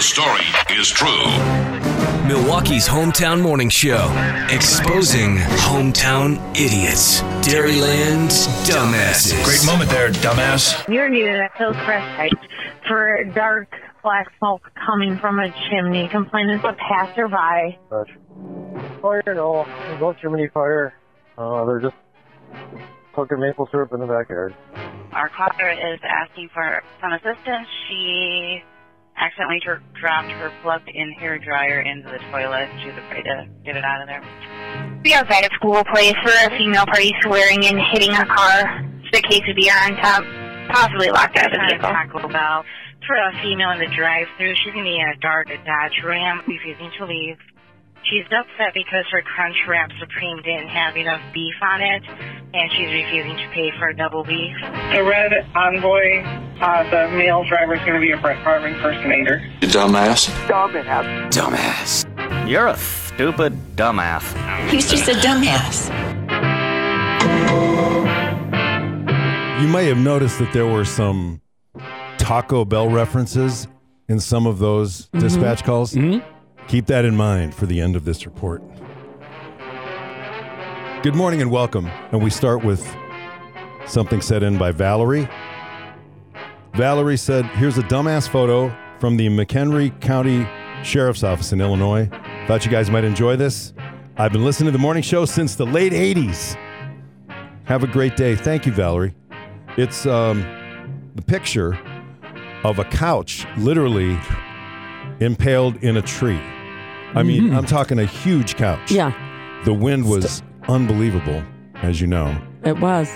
the story is true. Milwaukee's hometown morning show, exposing hometown idiots. Dairyland's dumbasses. Great moment there, dumbass. You're needed at Hills Crest for dark black smoke coming from a chimney. Complainants a passerby. Fire, no. There's no chimney fire. Uh, they're just cooking maple syrup in the backyard. Our caller is asking for some assistance. She accidentally dro- dropped her plugged-in hair dryer into the toilet. She's afraid to get it out of there. Be outside a school place for a female party swearing and hitting a car. The case of beer on top, possibly locked out of the vehicle. Taco Bell for a female in the drive-through. She's going to be in a dark Dodge Ram, refusing to leave. She's upset because her Crunchwrap Supreme didn't have enough beef on it, and she's refusing to pay for a double beef. The red envoy, uh, the male driver is going to be a Brett Favre impersonator. You dumbass. Dumbass. You're a stupid dumbass. He's just a dumbass. You may have noticed that there were some Taco Bell references in some of those dispatch calls. Hmm. Keep that in mind for the end of this report. Good morning and welcome. And we start with something set in by Valerie. Valerie said, Here's a dumbass photo from the McHenry County Sheriff's Office in Illinois. Thought you guys might enjoy this. I've been listening to the morning show since the late 80s. Have a great day. Thank you, Valerie. It's um, the picture of a couch literally impaled in a tree. I mean, I'm talking a huge couch. Yeah, The wind was unbelievable, as you know, it was.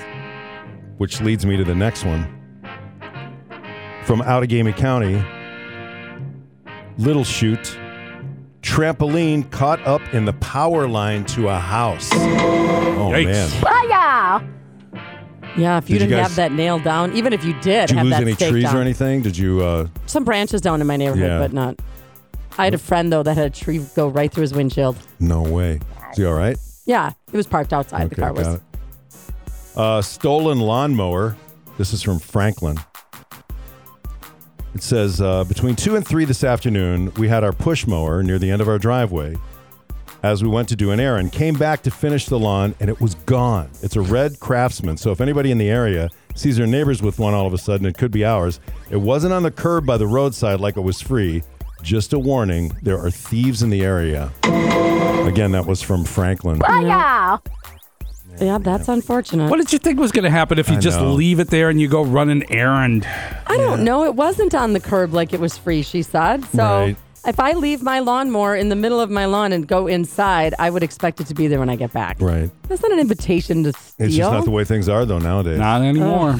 which leads me to the next one. From Outagamie County, Little Chute, trampoline caught up in the power line to a house. Oh, Yikes. man. Yeah, if you did didn't guys- have that nailed down, even if you did, Did you have lose that any trees down. or anything? Did you? Uh, Some branches down in my neighborhood, Yeah. but not. I had a friend though that had a tree go right through his windshield. no way. Is he all right? Yeah, it was parked outside. the car was. got it. Uh, stolen lawnmower. This is from Franklin. It says uh, between two and three this afternoon, we had our push mower near the end of our driveway. As we went to do an errand, came back to finish the lawn, and it was gone. It's a red Craftsman, so if anybody in the area sees their neighbors with one, all of a sudden it could be ours. It wasn't on the curb by the roadside like it was free. Just a warning: there are thieves in the area. Again, that was from Franklin. Oh yeah, Yeah, that's unfortunate. What did you think was going to happen if you I just know. leave it there and you go run an errand? I don't know. It wasn't on the curb like it was free. She said so. Right. If I leave my lawnmower in the middle of my lawn and go inside, I would expect it to be there when I get back. Right. That's not an invitation to steal. It's just not the way things are, though, nowadays. Not anymore.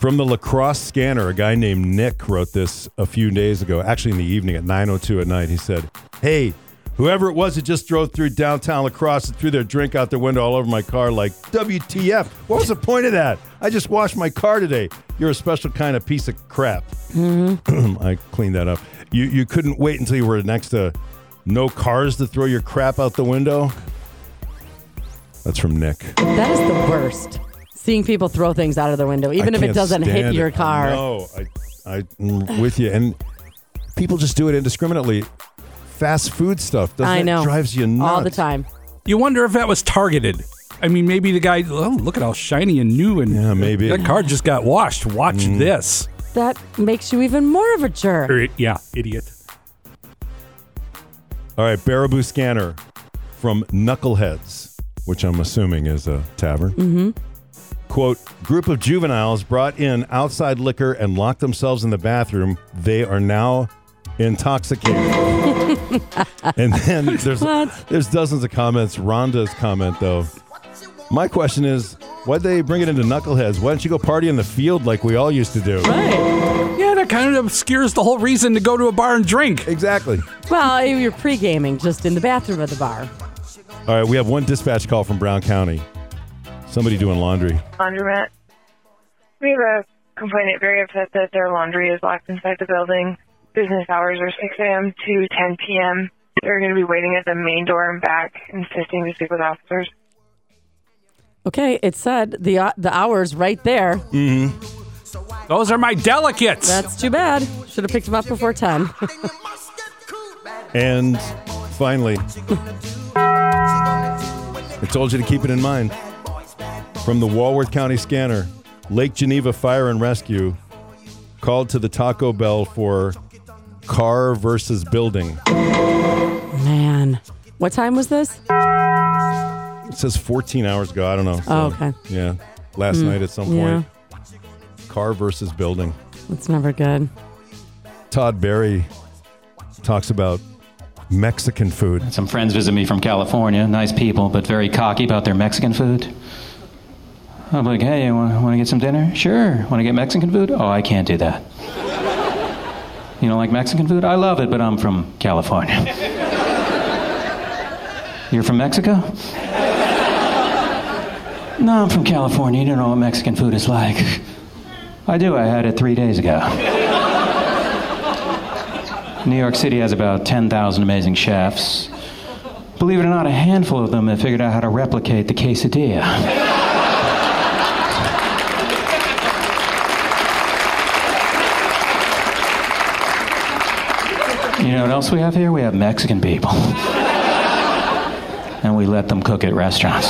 From the La Crosse scanner, a guy named Nick wrote this a few days ago, actually in the evening at 9.02 at night. He said, Hey, whoever it was that just drove through downtown La Crosse and threw their drink out their window all over my car, like, WTF? What was the point of that? I just washed my car today. You're a special kind of piece of crap. Mm-hmm. I cleaned that up. You, you couldn't wait until you were next to no cars to throw your crap out the window? That's from Nick. That is the worst. Seeing people throw things out of their window, even I if it can't doesn't hit stand your it. car. No, I, I, I'm with you. And people just do it indiscriminately. Fast food stuff. Doesn't I it know. drives you nuts. all the time. You wonder if that was targeted. I mean, maybe the guy, oh, look at how shiny and new and Yeah, maybe. that car just got washed. Watch Mm. this. That makes you even more of a jerk. Or, yeah, idiot. All right, Baraboo Scanner from Knuckleheads, which I'm assuming is a tavern. Mm-hmm. Quote, group of juveniles brought in outside liquor and locked themselves in the bathroom. They are now intoxicated. and then there's What? there's dozens of comments. Rhonda's comment though. My question is, why'd they bring it into Knuckleheads? Why don't you go party in the field like we all used to do? Right. Yeah, that kind of obscures the whole reason to go to a bar and drink. Exactly. Well, you're pre gaming just in the bathroom of the bar. All right, we have one dispatch call from Brown County. Somebody doing laundry. Laundromat. We have a complainant very upset that their laundry is locked inside the building. Business hours are 6 a.m. to 10 p.m. They're going to be waiting at the main door and back, insisting to speak with officers. Okay, it said the uh, the hours right there. Mm-hmm. Those are my delicates. That's too bad. Should have picked them up before ten. And finally, I told you to keep it in mind. From the Walworth County Scanner, Lake Geneva Fire and Rescue called to the Taco Bell for car versus building. Man. What time was this? It says 14 hours ago. I don't know. Oh, okay. Yeah. Last Hmm. night at some Yeah. point. Car versus building. That's never good. Todd Barry talks about Mexican food. Some friends visit me from California, nice people, but very cocky about their Mexican food. I'm like, hey, you want, want to get some dinner? Sure. Want to get Mexican food? Oh, I can't do that. You don't like Mexican food? I love it, but I'm from California. You're from Mexico? No, I'm from California. You don't know what Mexican food is like. I do. I had it three days ago. New York City has about 10,000 amazing chefs. Believe it or not, a handful of them have figured out how to replicate the quesadilla. You know what else we have here? We have Mexican people. and we let them cook at restaurants.